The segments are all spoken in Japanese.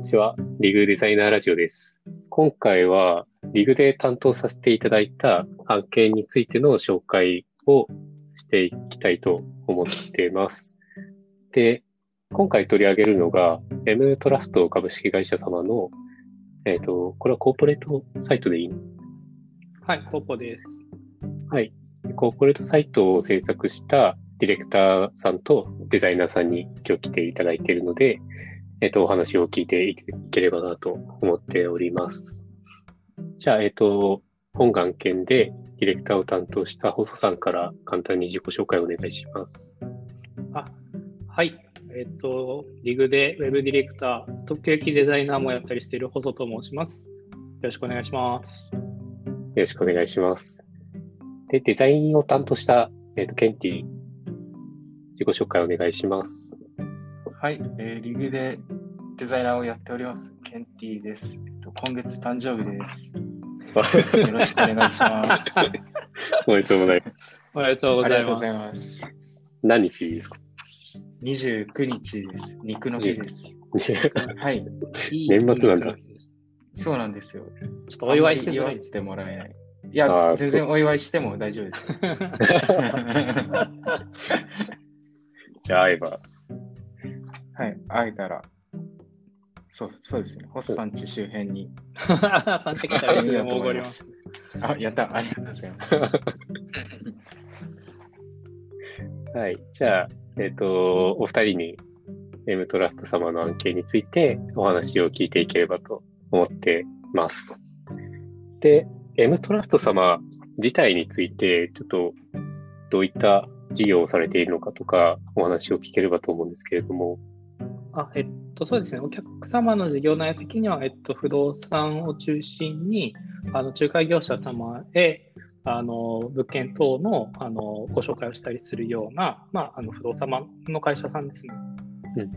にちは。リグデザイナーラジオです。今回は、リグで担当させていただいた案件についての紹介をしていきたいと思っています。で、今回取り上げるのが、M トラスト株式会社様の、えっ、と、これはコーポレートサイトでいいの？はい、コーポです。はい。コーポレートサイトを制作したディレクターさんとデザイナーさんに今日来ていただいているので、えっと、お話を聞いていければなと思っております。じゃあ、えっと、本案件でディレクターを担当した細さんから簡単に自己紹介をお願いします。はい、えっ、と、リグでウェブディレクター、時々デザイナーもやったりしている細と申します。よろしくお願いします。よろしくお願いします。で、デザインを担当した、えっと、ケンティ、自己紹介お願いします。はい、えーリグでデザイナーをやっております、ケンティです。えっと、今月誕生日です。よろしくお願いします。おめでとうございます。おめでとうございます。ます。何日ですか？29日です？肉の日です。はい、いい年末なんだそうなんですよ。ちょっとお祝いしてもらえない。いあや、ー全然お祝いしても大丈夫です。じゃあ、会えば。はい、会えたら。そうそうですね。ホッサン地周辺に。産地来たらいつでもおごります。あ、やった。ありがとうございます。はい。じゃあ、えっ、と、お二人に M トラスト様の案件についてお話を聞いていければと思ってます。で、M トラスト様自体について、ちょっとどういった事業をされているのかとか、お話を聞ければと思うんですけれども。あ、えっと、そうですね。お客様の事業内容的には、えっと、不動産を中心に、あの、仲介業者様へ、あの、物件等の、あの、ご紹介をしたりするような、まあ、あの、不動産の会社さんですね。うんうん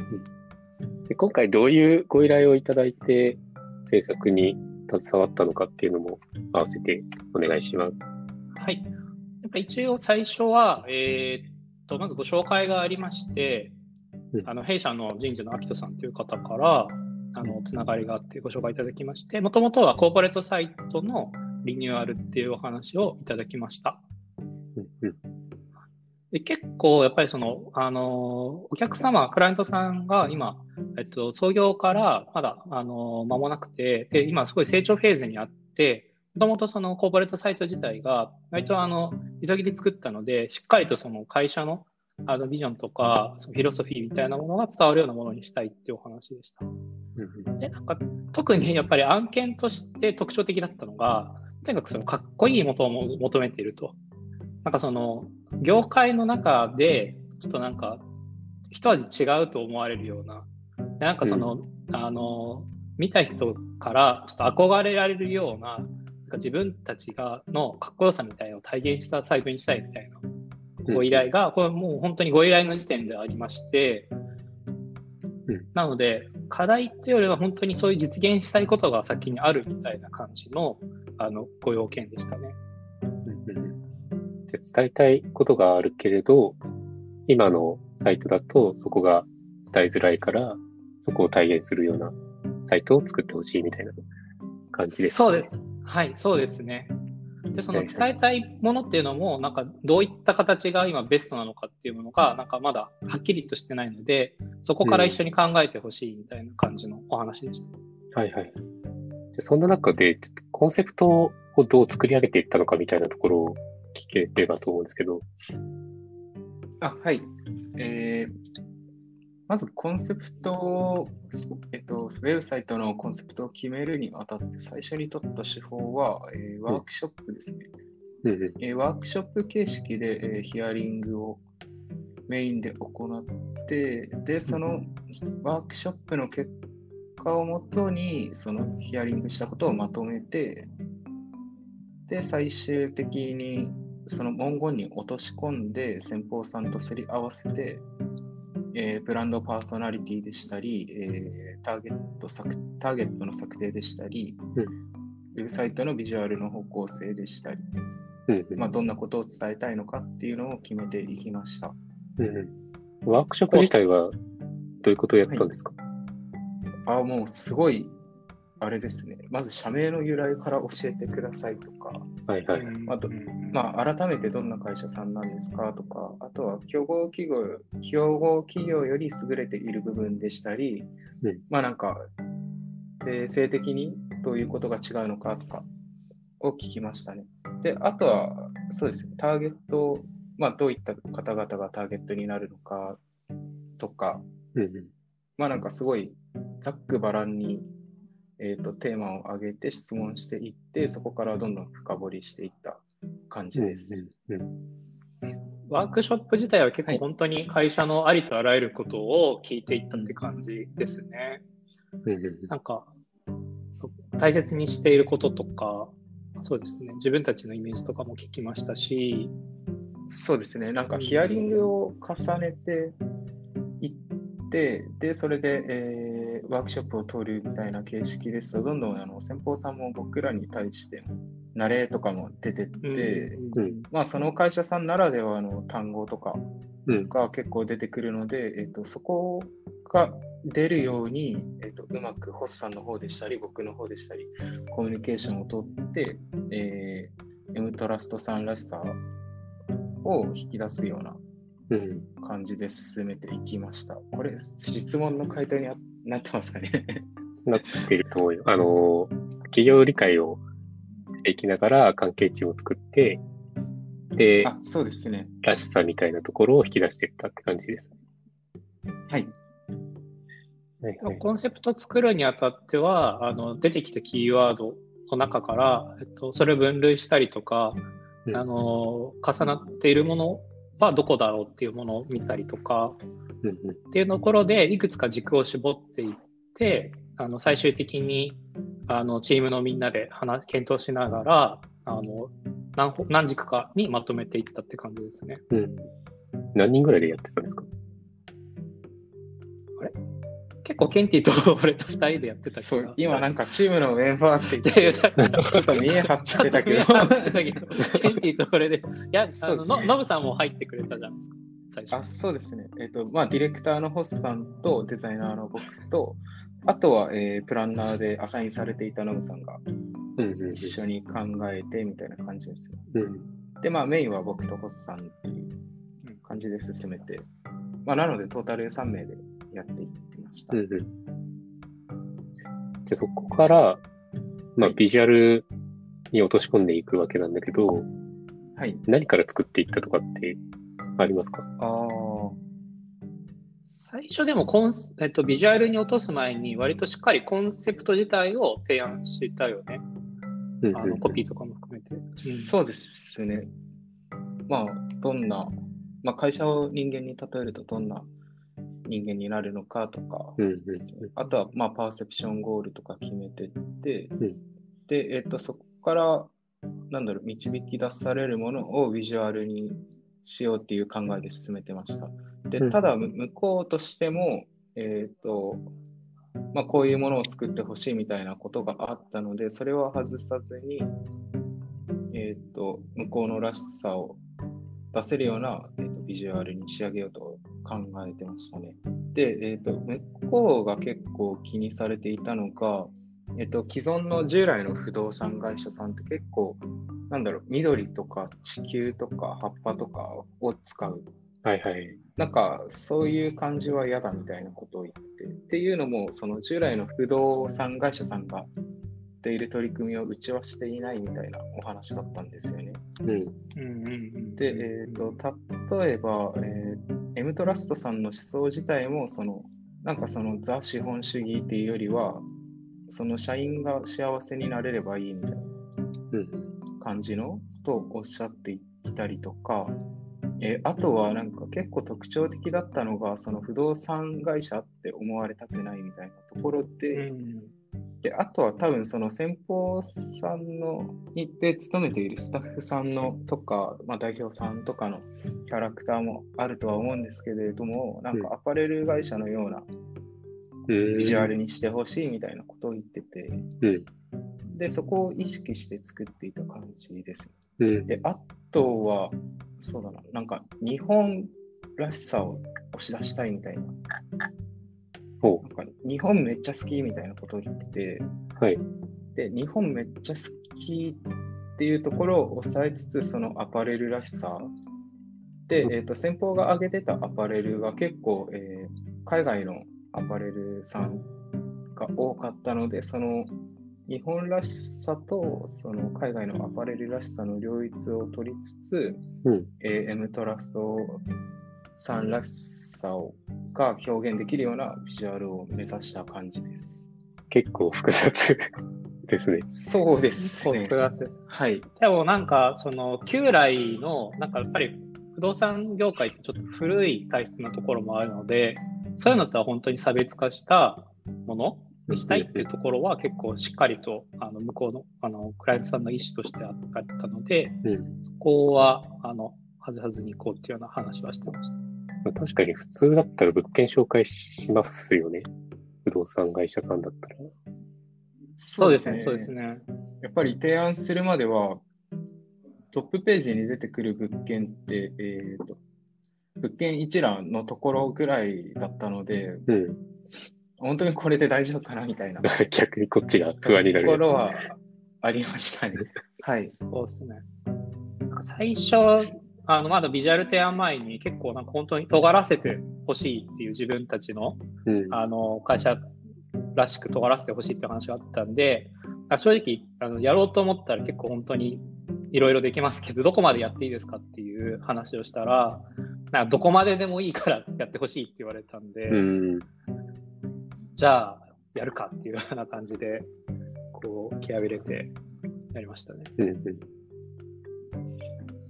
で今回どういうご依頼をいただいて制作に携わったのかっていうのも合わせてお願いします。はい。やっぱ一応最初は、えーっと、まずご紹介がありましてう、んあの、弊社の人事の秋人さんという方から、あの、つながりがあってご紹介いただきまして、もともとはコーポレートサイトのリニューアルっていうお話をいただきました。で結構やっぱりその、あの、お客様、クライアントさんが今、えっと、創業からまだ、あの、間もなくて、で、今すごい成長フェーズにあって、もともとそのコーポレートサイト自体が、割とあの、急ぎで作ったので、しっかりとその会社の、あの、ビジョンとか、そのフィロソフィーみたいなものが伝わるようなものにしたいっていうお話でした。うんうんで、なんか、特にやっぱり案件として特徴的だったのが、とにかくそのかっこいいものを求めていると。なんかその、業界の中で、ちょっとなんか、一味違うと思われるような、でなんかその、あの、見た人からちょっと憧れられるような、なんか自分たちがのかっこよさみたいなのを体現したサイトにしたいみたいなご依頼が、これもう本当にご依頼の時点でありまして、うんなので、課題っていうよりは本当にそういう実現したいことが先にあるみたいな感じのあのご要件でしたね。うんうんで伝えたいことがあるけれど、今のサイトだとそこが伝えづらいから、そこを体現するようなサイトを作ってほしいみたいな感じです、そうです。はい、そうですね。で、その伝えたいものっていうのも、なんかどういった形が今ベストなのかっていうものが、なんかまだはっきりとしてないので、そこから一緒に考えてほしいみたいな感じのお話でした。はいはい。でそんな中で、ちょっとコンセプトをどう作り上げていったのかみたいなところを聞ければと思うんですけど。あ、はい。えーまずコンセプトを、えっと、ウェブサイトのコンセプトを決めるにあたって最初に取った手法は、えーワークショップですね。うんうん。えーワークショップ形式で、えーヒアリングをメインで行って、で、そのワークショップの結果をもとに、そのヒアリングしたことをまとめて、で、最終的にその文言に落とし込んで、先方さんとすり合わせて、えーブランドパーソナリティでしたり、えーターゲット策ターゲットの策定でしたり、うん。ウェブサイトのビジュアルの方向性でしたり、うんうん。まあ、どんなことを伝えたいのかっていうのを決めていきました。うんうん。ワークショップ自体はどういうことをやったんですか、あ、もうすごい、あれですね。まず社名の由来から教えてくださいとか、はいはい。あとまあ、改めてどんな会社さんなんですかとか、あとは競合企業競合企業より優れている部分でしたり、うんまあなんか、定性的にどういうことが違うのかとかを聞きましたね。で、あとは、そうですね、ターゲット、まあどういった方々がターゲットになるのかとか、うんうんまあなんかすごいざっくばらんに、えー、とテーマを上げて質問していって、そこからどんどん深掘りしていった感じです。うんうん。ワークショップ自体は結はい。構本当に会社のありとあらゆることを聞いていったって感じですね。うんうんなんか、大切にしていることとか、そうですね、自分たちのイメージとかも聞きましたし、そうですね、なんかヒアリングを重ねていって、で、それで、えーワークショップを取るみたいな形式ですと、どんどんあの先方さんも僕らに対して、慣れとかも出てって、うんまあ、その会社さんならではの単語とかうん。が結構出てくるので、えっとそこが出るように、えっとうまくホッさんの方でしたり、僕の方でしたり、コミュニケーションをとって、えー、M トラストさんらしさを引き出すようなうん。感じで進めていきました。これ、質問の回答にあなってますかね？なってると思うよ。あの、企業理解をしていきながら関係値を作って、で、あ、そうですね。らしさみたいなところを引き出していったって感じです。はい。はいはい、コンセプト作るにあたっては、あの出てきたキーワードの中から、えっと、それを分類したりとか、うんあの重なっているものはどこだろうっていうものを見たりとかうんうんっていうところでいくつか軸を絞っていってあの最終的にあのチームのみんなで話検討しながらあの何ほ何軸かにまとめていったって感じですね。うん何人ぐらいでやってたんですか？結構ケンティと俺と2人でやってたけどそう、今なんかチームのメンバーって言って、ちょっと見え張ってたけど。見え張ってたけどケンティと俺で、いや、そうですねのノブさんも入ってくれたじゃないですか、最初。あそうですね。えっ、と、まあ、ディレクターのホスさんとデザイナーの僕と、あとは、えープランナーでアサインされていたノブさんが一緒に考えてみたいな感じですね。うんで、まあ、メインは僕とホスさんっていう感じで進めて、まあ、なので、トータル3名でやっていってました。うんうんじゃあそこから、まあ、ビジュアルに落とし込んでいくわけなんだけど、はい。何から作っていったとかってありますかああ、最初でもコンス、えっと、ビジュアルに落とす前に、割としっかりコンセプト自体を提案したよね。うんあのコピーとかも含めて。うんそうですね。まあ、どんな、まあ、会社を人間に例えるとどんな人間になるのかとか、うんうんあとは、まあ、パーセプションゴールとか決めてって、うんで、えっと、そこから、なんだろう、導き出されるものをビジュアルにしようっていう考えで進めてました。でうん、ただ、む向こうとしても、えっと、まあ、こういうものを作ってほしいみたいなことがあったので、それは外さずに、えっと、向こうのらしさを出せるような、えっとビジュアルに仕上げようと考えてましたね。で、えっと向こうが結構気にされていたのが、えっと既存の従来の不動産会社さんって結構、なんだろう、緑とか地球とか葉っぱとかを使う。はいはい。なんかそういう感じは嫌だみたいなことを言って。っていうのも、その従来の不動産会社さんがやっている取り組みを打ちはしていないみたいなお話だったんですよね。うん。うんうんうんで、えー、と例えば、えー、M トラストさんの思想自体もそのなんかそのザ資本主義っていうよりはその社員が幸せになれればいいみたいなうん。感じのとおっしゃっていたりとか、えーあとはなんか結構特徴的だったのがその不動産会社って思われたくないみたいなところで、うんで、あとは多分その先方さんのにで勤めているスタッフさんのとか、まあ、代表さんとかのキャラクターもあるとは思うんですけれども、なんかアパレル会社のようなうん。ビジュアルにしてほしいみたいなことを言ってて、うん。で、そこを意識して作っていた感じです。うん。で、あとは、そうだな、なんか日本らしさを押し出したいみたいな、ほなんか日本めっちゃ好きみたいなことを言ってて、はい。で、日本めっちゃ好きっていうところを抑えつつ、そのアパレルらしさ。で、えっ、と、先方が挙げてたアパレルは結構、えー海外のアパレルさんが多かったので、その日本らしさとその海外のアパレルらしさの両立を取りつつ、うん。えー M トラストさんらしさをが表現できるようなビジュアルを目指した感じです。結構複雑 ですね。そうですそうね。複雑です。はい。でもなんか、その旧来の、なんかやっぱり不動産業界ってちょっと古い体質なところもあるので、そういうのとは本当に差別化したものにしたいっていうところは結構しっかりとあの向こうのあのクライアントさんの意思としてあったので、うん。ここはあの外さずに行こうっていうような話はしてました。まあ確かに普通だったら物件紹介しますよね。不動産会社さんだったら。そうですね、そうです。ね。やっぱり提案するまでは、トップページに出てくる物件って、えーと、物件一覧のところぐらいだったので、うん。本当にこれで大丈夫かなみたいなと逆にこっちが不安になるやつ。ころはありましたね。はい。そうですね。最初、あのまだビジュアル提案前に結構なんか本当に尖らせてほしいっていう自分たちのうん。あの会社らしく尖らせてほしいって話があったんで、あ正直あのやろうと思ったら結構本当にいろいろできますけど、どこまでやっていいですかっていう話をしたら、なんかどこまででもいいからやってほしいって言われたんで、うん。じゃあやるかっていうような感じで、こう気合を入れてやりましたね。うんうん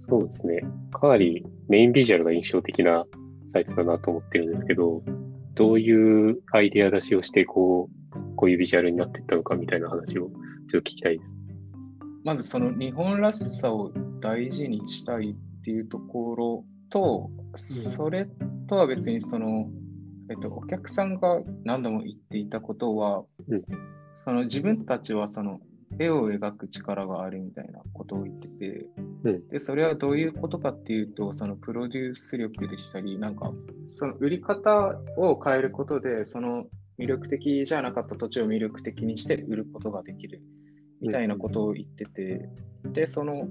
そうですね。かなりメインビジュアルが印象的なサイトだなと思ってるんですけど、どういうアイデア出しをして、こう、こういうビジュアルになっていったのかみたいな話をちょっと聞きたいです。まずその日本らしさを大事にしたいっていうところと、それとは別にその、えっと、お客さんが何度も言っていたことは、うん。その自分たちはその絵を描く力があるみたいなことを言ってて、うん。でそれはどういうことかっていうと、そのプロデュース力でしたり、なんかその売り方を変えることで、その魅力的じゃなかった土地を魅力的にして売ることができるみたいなことを言ってて、で、その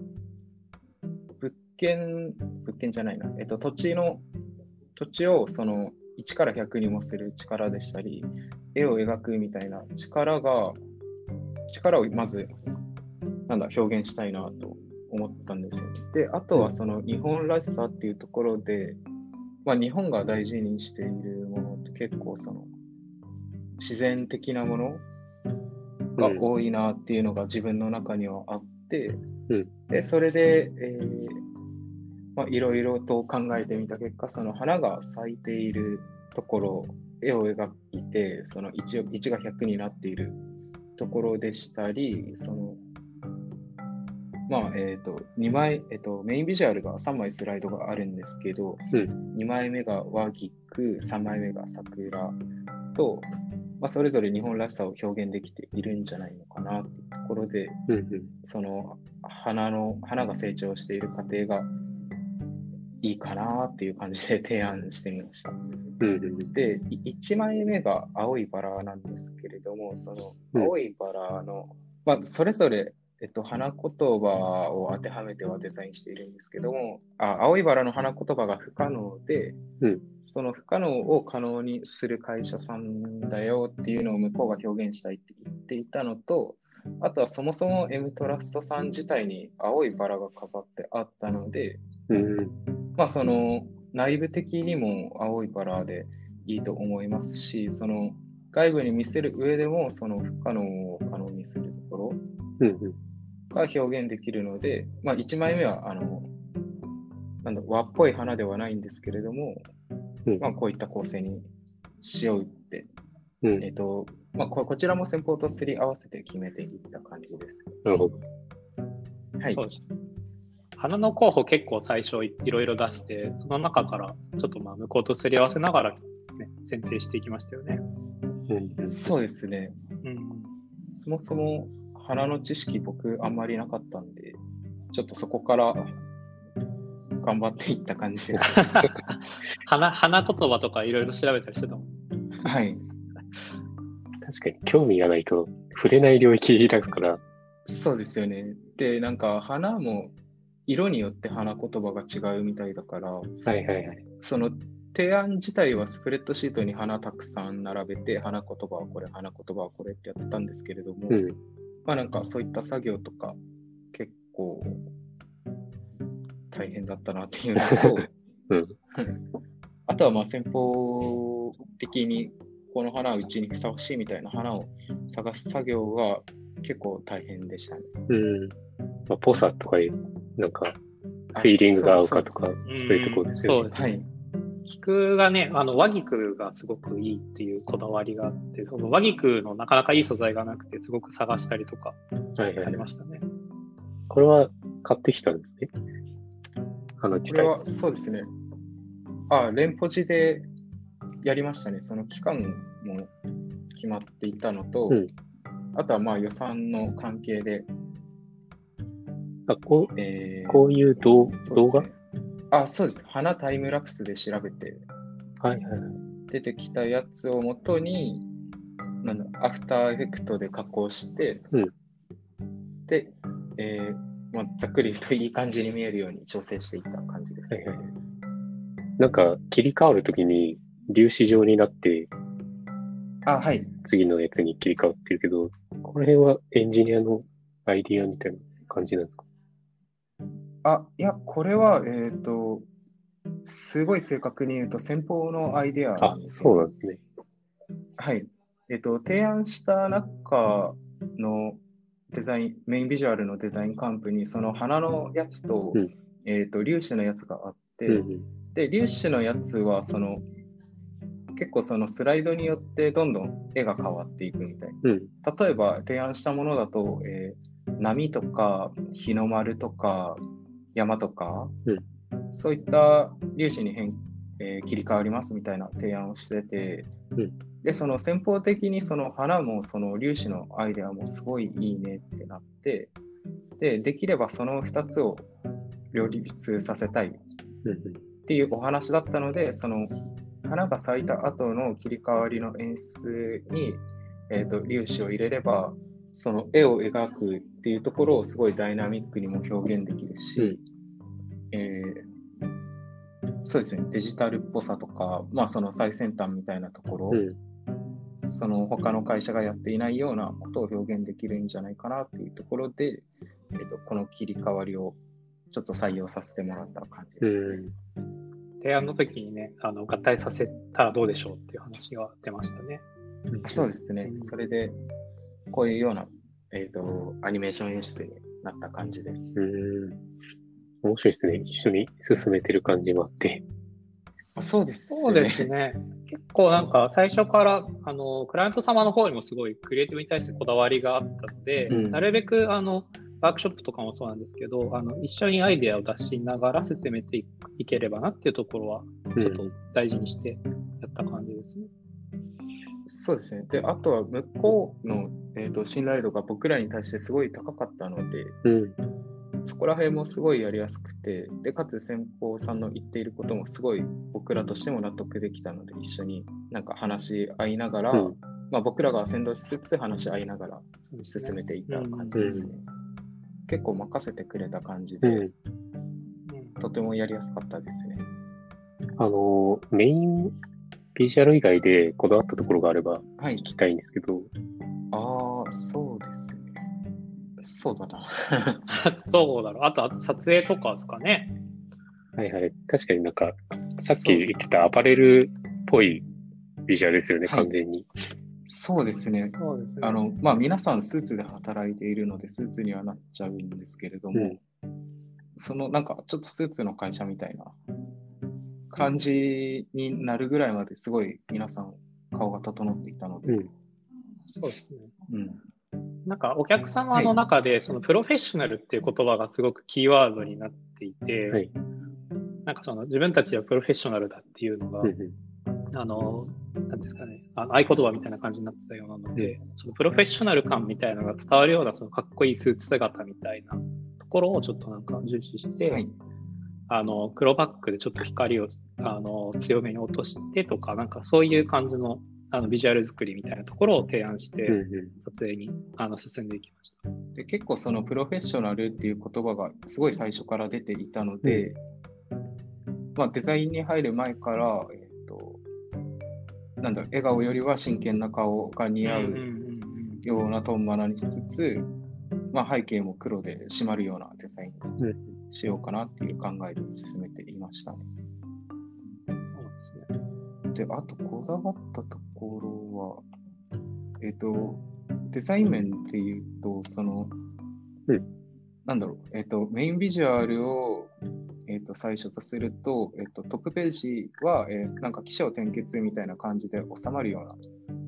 物件、物件じゃないな、えっと、土地の、土地をその1から100にもする力でしたり、絵を描くみたいな力が、力をまず、なんだ、表現したいなと思ったんですよ。で、あとはその日本らしさっていうところで、まあ、日本が大事にしているものって結構その自然的なものが多いなっていうのが自分の中にはあって、うん。でそれで、えーまあ、いろいろと考えてみた結果その花が咲いているところ絵を描いてその 1, 1が100になっているところでしたりそのまあえー、と2枚、えー、とメインビジュアルが3枚スライドがあるんですけど、う2枚目が和菊3枚目が桜と、まあ、それぞれ日本らしさを表現できているんじゃないのかなっていうところで、うんうん。その花の、花が成長している過程がいいかなっていう感じで提案してみました。うんうんで、1枚目が青いバラなんですけれども、そのうん。青いバラの、まあ、それぞれ、えっと、花言葉を当てはめてはデザインしているんですけども、あ青いバラの花言葉が不可能で、うん。その不可能を可能にする会社さんだよっていうのを向こうが表現したいって言っていたのと、あとはそもそも M トラストさん自体に青いバラが飾ってあったので、うんまあその内部的にも青いバラでいいと思いますし、その外部に見せる上でもその不可能を可能にするところうんうんが表現できるので、まあ1枚目はあのなんだ和っぽい花ではないんですけれども、うんまあこういった構成にしようって、うんえっ、と、まあここちらも先方とすり合わせて決めていった感じです。なるほど。はいそう。です。花の候補結構最初いいろいろ出して、その中からちょっとまあ向こうとすり合わせながら、ね、選定していきましたよね。うんうんそうですね。うん。そもそも花の知識僕あんまりなかったんで、ちょっとそこから頑張っていった感じです。花花言葉とかいろいろ調べたりしてたもん。はい。確かに興味がないと触れない領域だから、そうですよね。で、なんか花も色によって花言葉が違うみたいだから、はいはいはい。その提案自体はスプレッドシートに花たくさん並べて、花言葉はこれ、花言葉はこれってやったんですけれども、うん。まあなんかそういった作業とか結構大変だったなっていうのと、うん あとはまあ先方的にこの花はうちにふさわしいみたいな花を探す作業が結構大変でしたね。うん。まあ、ぽさとかいう、なんか、フィーリングが合うかとか、そういうところですよねそうですね。はい。菊がね、あの和菊がすごくいいっていうこだわりがあって、その和菊のなかなかいい素材がなくて、すごく探したりとかはいはいあり。ましたね。これは買ってきたんですね？花自体。これはそうですね。あ、連ポジでやりましたね。その期間も決まっていたのと、うんあとはまあ予算の関係で、あこうえーこういう動動画？あ、そうです。花タイムラプスで調べてはいはいはい。出てきたやつをもとに、なんだアフターエフェクトで加工して、うんで、えーまあ、ざっくり言うといい感じに見えるように調整していった感じです。はいはいなんか、切り替わるときに、粒子状になって、あ、はい。次のやつに切り替わってるけど、これはエンジニアのアイディアみたいな感じなんですか？あ、いや、これは、えっ、と、すごい正確に言うと、先方のアイデアなあそうなんですね。はい。えっ、と、提案した中のデザイン、メインビジュアルのデザインカンプに、その花のやつと、うんえっ、と、粒子のやつがあって、うんうん。で、粒子のやつは、その、結構そのスライドによってどんどん絵が変わっていくみたいうん。な。例えば提案したものだと、えー波とか日の丸とか山とか、うんそういった粒子に変、えー切り替わりますみたいな提案をしてて、うんで、その先方的にその花もその粒子のアイデアもすごいいいねってなって、で、できればその2つを両立させたい。っていうお話だったので、その花が咲いた後の切り替わりの演出に、えー、と粒子を入れれば、その絵を描くっていうところをすごいダイナミックにも表現できるし、えーそうですね、デジタルっぽさとか、まあその最先端みたいなところ、うん。その他の会社がやっていないようなことを表現できるんじゃないかなっていうところで、えー、とこの切り替わりをちょっと採用させてもらった感じうですね。ん。提案の時にね、あの合体させたらどうでしょうっていう話が出ましたね。そうですねう。んそれで、こういうような、えっ、と、アニメーション演出になった感じです。うん。面白いですね。一緒に進めてる感じもあって。あそうですそうですね。結構なんか最初からあのクライアント様の方にもすごいクリエイティブに対してこだわりがあったので、うんなるべくあのワークショップとかもそうなんですけど、あの一緒にアイデアを出しながら進めていいければなっていうところはちょっと大事にしてやった感じですね。そうですね。で、あとは向こうの、えー、と信頼度が僕らに対してすごい高かったので、うん。そこら辺もすごいやりやすくて、で、かつ先方さんの言っていることもすごい僕らとしても納得できたので、一緒になんか話し合いながら、うんまあ、僕らが先導しつつ話し合いながら進めていった感じですね。結構任せてくれた感じで、うん。うんとてもやりやすかったですね。あの、メインビジュアル以外でこだわったところがあればはい聞。きたいんですけど、ああ、そうですね。そうだな。どうだろうあと、あと撮影とかですかね。はいはい。確かになんか、さっき言ってたアパレルっぽいビジュアルですよね、はい完全に。そうですね。そうですね。あの、まあ、皆さんスーツで働いているので、スーツにはなっちゃうんですけれども、うんそのなんかちょっとスーツの会社みたいな感じになるぐらいまですごい皆さん顔が整っていたので、うん。そうですね。うん。なんかお客様の中で、そのプロフェッショナルっていう言葉がすごくキーワードになっていて、はい。なんかその自分たちはプロフェッショナルだっていうのが、あの、なんですかね、あの合言葉みたいな感じになってたようなので、そのプロフェッショナル感みたいなのが伝わるような、そのかっこいいスーツ姿みたいなところをちょっとなんか重視して、はい、あの黒バックでちょっと光をあの強めに落としてとか、なんかそういう感じのあのビジュアル作りみたいなところを提案して、うんうん撮影にあの進んでいきました。で結構そのプロフェッショナルっていう言葉がすごい最初から出ていたので、まあ、デザインに入る前から、えっとなんだ笑顔よりは真剣な顔が似合ううんうんうんようなトンマナにしつつ、まあ、背景も黒で締まるようなデザインうんにしようかなっていう考えで進めていましたね。ですね。で、あとこだわったところは、えっ、と、デザイン面で言うと、その、うんなんだろう、えっ、と、メインビジュアルを、えっ、と、最初とすると、えっ、と、トップページは、えーなんか起承転結みたいな感じで収まるような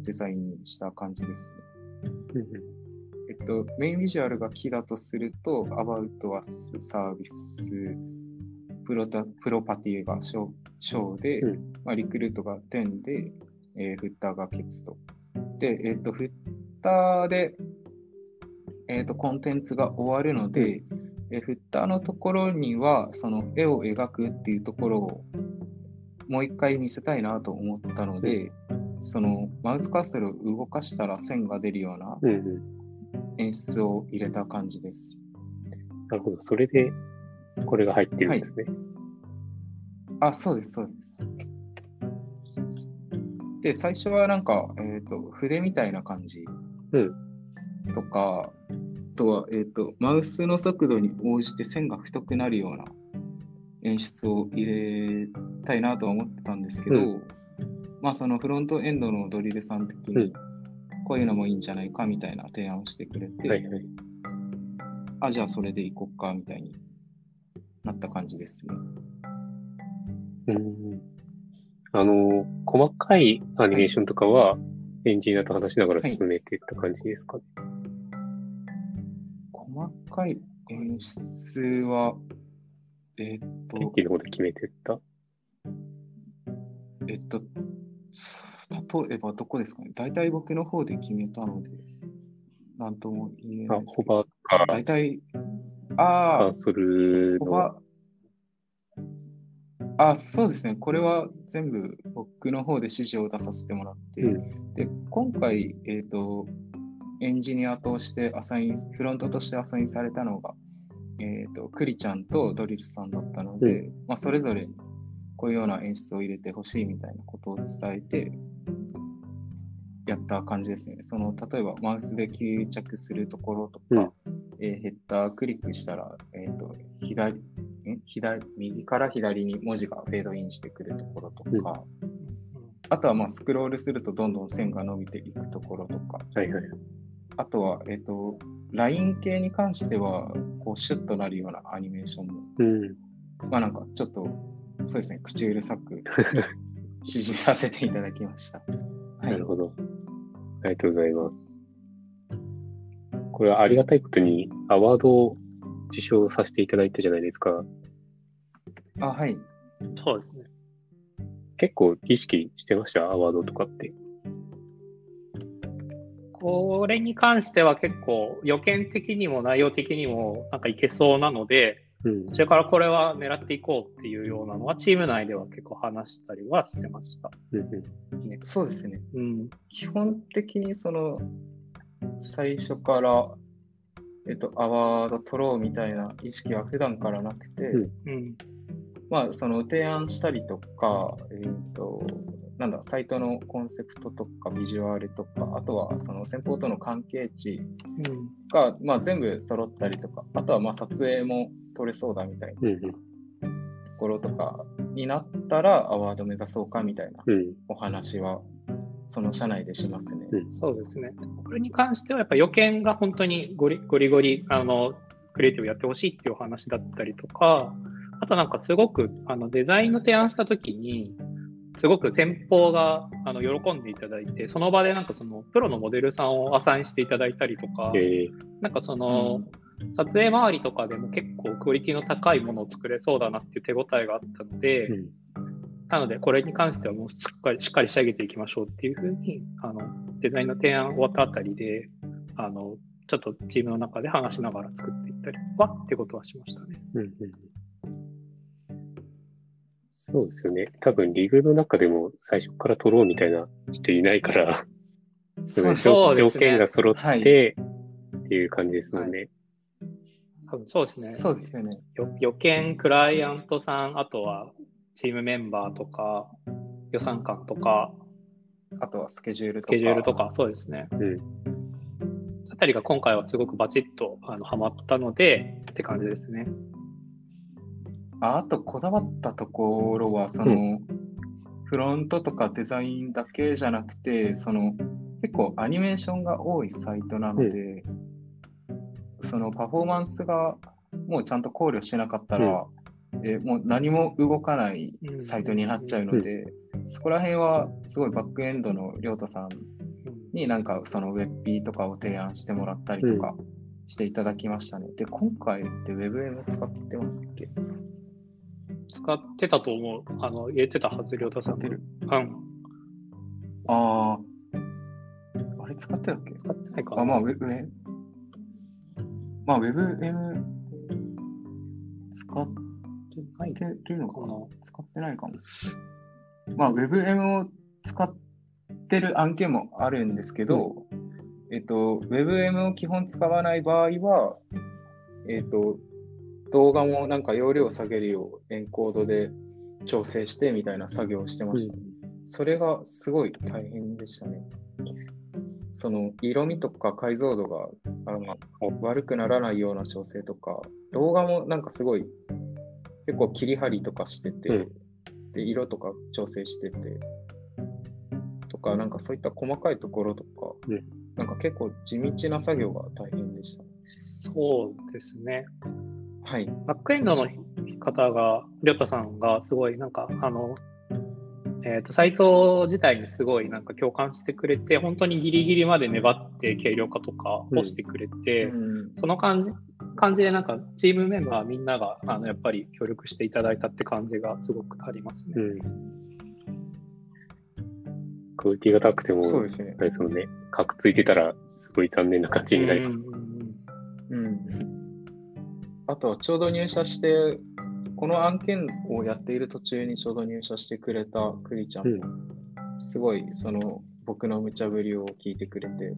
デザインにした感じですね。うんうんえっと、メインビジュアルが木だとすると、About Us サービス、プロタプロパティが小小で、うんまあ、リクルートが10で、えーフッターがケツと。で、えっと、フッターで、えっと、コンテンツが終わるので、えーフッターのところには、その絵を描くっていうところをもう一回見せたいなと思ったので、そのマウスカーソルを動かしたら線が出るようなうんうん演出を入れた感じです。なるほど。それで、これが入ってるんですね。あ、そうです、そうです。で、最初はなんか、えっ、と、筆みたいな感じうんとか、あとは、えっ、と、マウスの速度に応じて線が太くなるような演出を入れたいなとは思ってたんですけど、うまあ、そのフロントエンドのドリルさん的うんに、こういうのもいいんじゃないかみたいな提案をしてくれて、はいはい。あ、じゃあそれでいこっかみたいになった感じですね。うんあの、細かいアニメーションとかは、エンジニアと話しながら進めていった感じですかね。細かい演出は、えっと、ケンティの方で決めてった？えっと、例えばどこですかね。大体僕の方で決めたので、なんとも言えなあいで、すホ。バーか、大体、カあーソルあ、ホの、バあ、そうですね。これは全部僕の方で指示を出させてもらって、うんで、今回、えっ、と、エンジニアとしてアサイン、フロントとしてアサインされたのが、えっ、と、クリちゃんとドリルさんだったので、まあ、それぞれにこういうような演出を入れてほしいみたいなことを伝えて、やった感じですね。その、例えばマウスで吸着するところとか、えーヘッダークリックしたら、えっ、と、左、ん左、右から左に文字がフェードインしてくるところとか、あとはまあスクロールするとどんどん線が伸びていくところとか、はいはい。あとは、えっ、と、ライン系に関しては、こう、シュッとなるようなアニメーションも、うん。まあなんか、ちょっと、そうですね、口うるさく 指示させていただきました。はないる。ほど。ありがとうございます。これはありがたいことにアワードを受賞させていただいたじゃないですか。あ、はい。そうですね。結構意識してました？アワードとかって。これに関しては結構予見的にも内容的にもなんかいけそうなので、うんこ。ちらからこれは狙っていこうっていうようなのはチーム内では結構話したりはしてました。うんうんそうですね。うん。基本的にその、最初から、えっと、アワード取ろうみたいな意識は普段からなくて、うんうん。まあ、その提案したりとか、えっ、と、なんだ、サイトのコンセプトとかビジュアルとか、あとはその先方との関係値うん。が、まあ、全部揃ったりとか、あとはまあ撮影も撮れそうだみたいなところとかになったら、アワード目指そうかみたいなうんお話は、その社内でしますね。うんそうですね。これに関してはやっぱ予見が本当にゴリゴリゴリ、あの、クリエイティブやってほしいっていうお話だったりとか、あとなんかすごくあのデザインの提案したときに、すごく先方があの喜んでいただいて、その場でなんかそのプロのモデルさんをアサインしていただいたりとか、え。なんかその、撮影周りとかでも結構クオリティの高いものを作れそうだなっていう手応えがあったので、ーうん。なのでこれに関してはもうしっかりしっかり仕上げていきましょうっていうふうに、あの、デザインの提案終わったあたりで、あの、ちょっとチームの中で話しながら作っていったりはってことはしましたね。うんうんそうですよね。多分リグの中でも最初から取ろうみたいな人いないから、そうね条そうですね条件が揃って、はいっていう感じですもんね。多分そうですね。そうですよね。よ予見、クライアントさん、あとはチームメンバーとか、予算官とか、あとはスケジュールとスか。ケジュールとか、そうですね。うん。あたりが今回はすごくバチッとあのはまったのでって感じですね。ああとこだわったところは、その、フロントとかデザインだけじゃなくて、その、結構アニメーションが多いサイトなので、そのパフォーマンスがもうちゃんと考慮しなかったら、えもう何も動かないサイトになっちゃうので、そこら辺はすごいバックエンドのりょうたさん。になんかその WebP とかを提案してもらったりとかしていただきましたね。で、今回って WebM 使ってますっけ？使ってたと思う。あの、入れてたはず、りょうたさん。使ってるうん。ああ。あれ使ってたっけ？使ってないかな。あ、まあ、ウェブ、まあ、WebM 使っないてるのかな？かな。使ってないかも。まあ、WebM を使ってる案件もあるんですけど、えっと、WebM を基本使わない場合は、えっと、動画もなんか容量を下げるようエンコードで調整してみたいな作業をしてました、ねそれがすごい大変でしたね。その色味とか解像度があの悪くならないような調整とか、動画もなんかすごい結構切り張りとかしてて、うんで色とか調整してて、とか、なんかそういった細かいところとか、うんなんか結構地道な作業が大変でした。そうですね。はい。バックエンドの方が、りょうたさんがすごいなんか、あの、えっ、と、サイト自体にすごいなんか共感してくれて、本当にギリギリまで粘って軽量化とかをしてくれて、うんその感じ、感じでなんかチームメンバーみんなが、あの、やっぱり協力していただいたって感じがすごくありますね。うん。クオリティが高くても、そうですねあ。れですもんね、カクついてたら、すごい残念な感じになります。うん。あとはちょうど入社して、この案件をやっている途中にちょうど入社してくれたクリちゃんも、すごいその僕の無茶ぶりを聞いてくれて、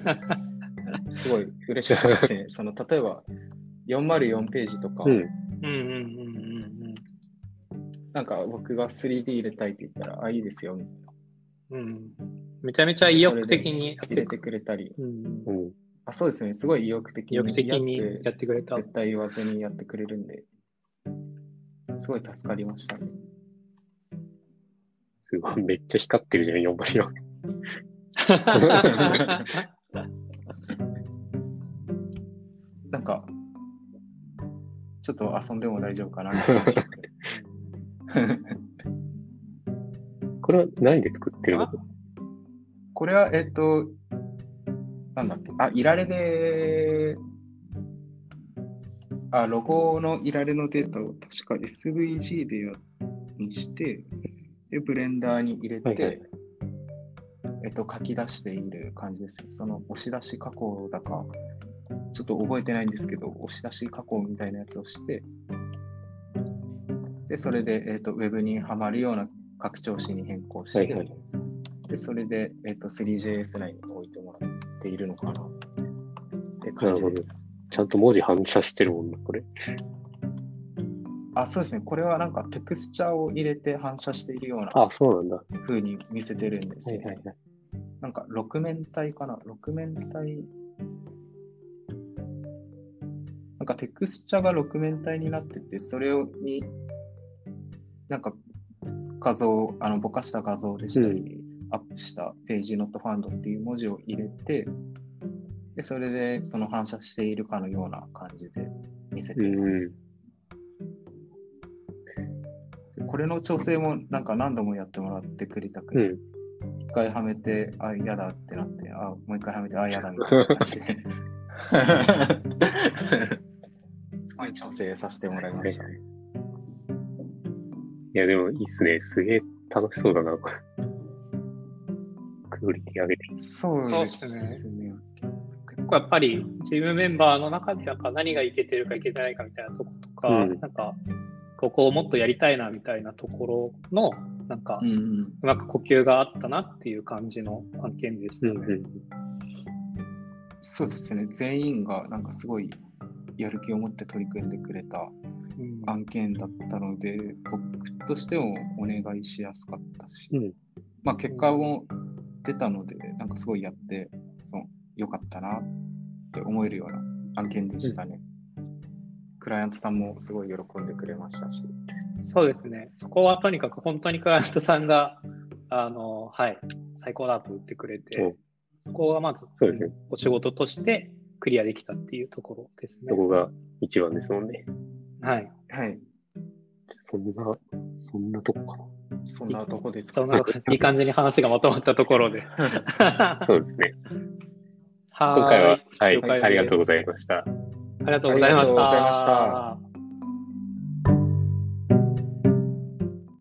すごい嬉しかったですね。その例えば404ページとか、うん。うんうんうんうんなんか僕が 3D 入れたいって言ったら、あ、いいですよ、みたいな。うんうん。めちゃめちゃ意欲的にやってく入れてくれたり。うんうん。あ、そうですね。すごい意欲的に意欲的にやってやってくれた。絶対言わずにやってくれるんで、すごい助かりましたね。すごい、めっちゃ光ってるじゃん、4倍の。なんか、ちょっと遊んでも大丈夫かな。これは何で作ってるの？これは、えっと、なんだっけ、あ、いられで、あ、ロゴのいられのデータを確か SVG でやにして、で、ブレンダーに入れて、はいはい。えっと、書き出している感じですね。その押し出し加工だか、ちょっと覚えてないんですけど、押し出し加工みたいなやつをして、で、それで、えっと、ウェブにはまるような拡張子に変更して、はいはい。で、それで、えっと、3JS 内にているのかなって感じです。ちゃんと文字反射してるもんな、これ。あ、そうですね。これはなんかテクスチャーを入れて反射しているようなあ、そうなんだ。は風に見せてるんですよ。いはいはい。なんか6面体かな ?6 面体？なんかテクスチャーが6面体になってて、それをに、なんか画像、あのぼかした画像でしたり、アップしたページノットファンドっていう文字を入れて、でそれでその反射しているかのような感じで見せています。でこれの調整もなんか何度もやってもらってくれたくて、うん。一回はめて、あ、嫌だってなって、あ、もう一回はめて、あ、嫌だみたいな感じで。すごい調整させてもらいました。いや、でもいいっすね。すげえ楽しそうだな、これ。クオリティ上げて。そうですね。結構やっぱりチームメンバーの中でなんか何がいけてるかいけてないかみたいなとことか、うんなんかここをもっとやりたいなみたいなところの、なんか、うんうん。うまく呼吸があったなっていう感じの案件でしたね。うんうん。そうですね。全員がなんかすごいやる気を持って取り組んでくれたうん案件だったので、僕としてもお願いしやすかったし、うんまあ結果も出たので、なんかすごいやって、その良かったなって思えるような案件でしたね。クライアントさんもすごい喜んでくれましたし。そうですね。そこはとにかく本当にクライアントさんが、あの、はい、最高だと言ってくれて、そこがまず、そうですねお仕事としてクリアできたっていうところですねそ。こが一番ですもんね。はい。はい。そんな、そんなとこかそんなとこですか？そんな、いい感じに話がまとまったところで。な。そうですね。は今回は、はい、ありがとうございました。ありがとうございました。ありがとうございました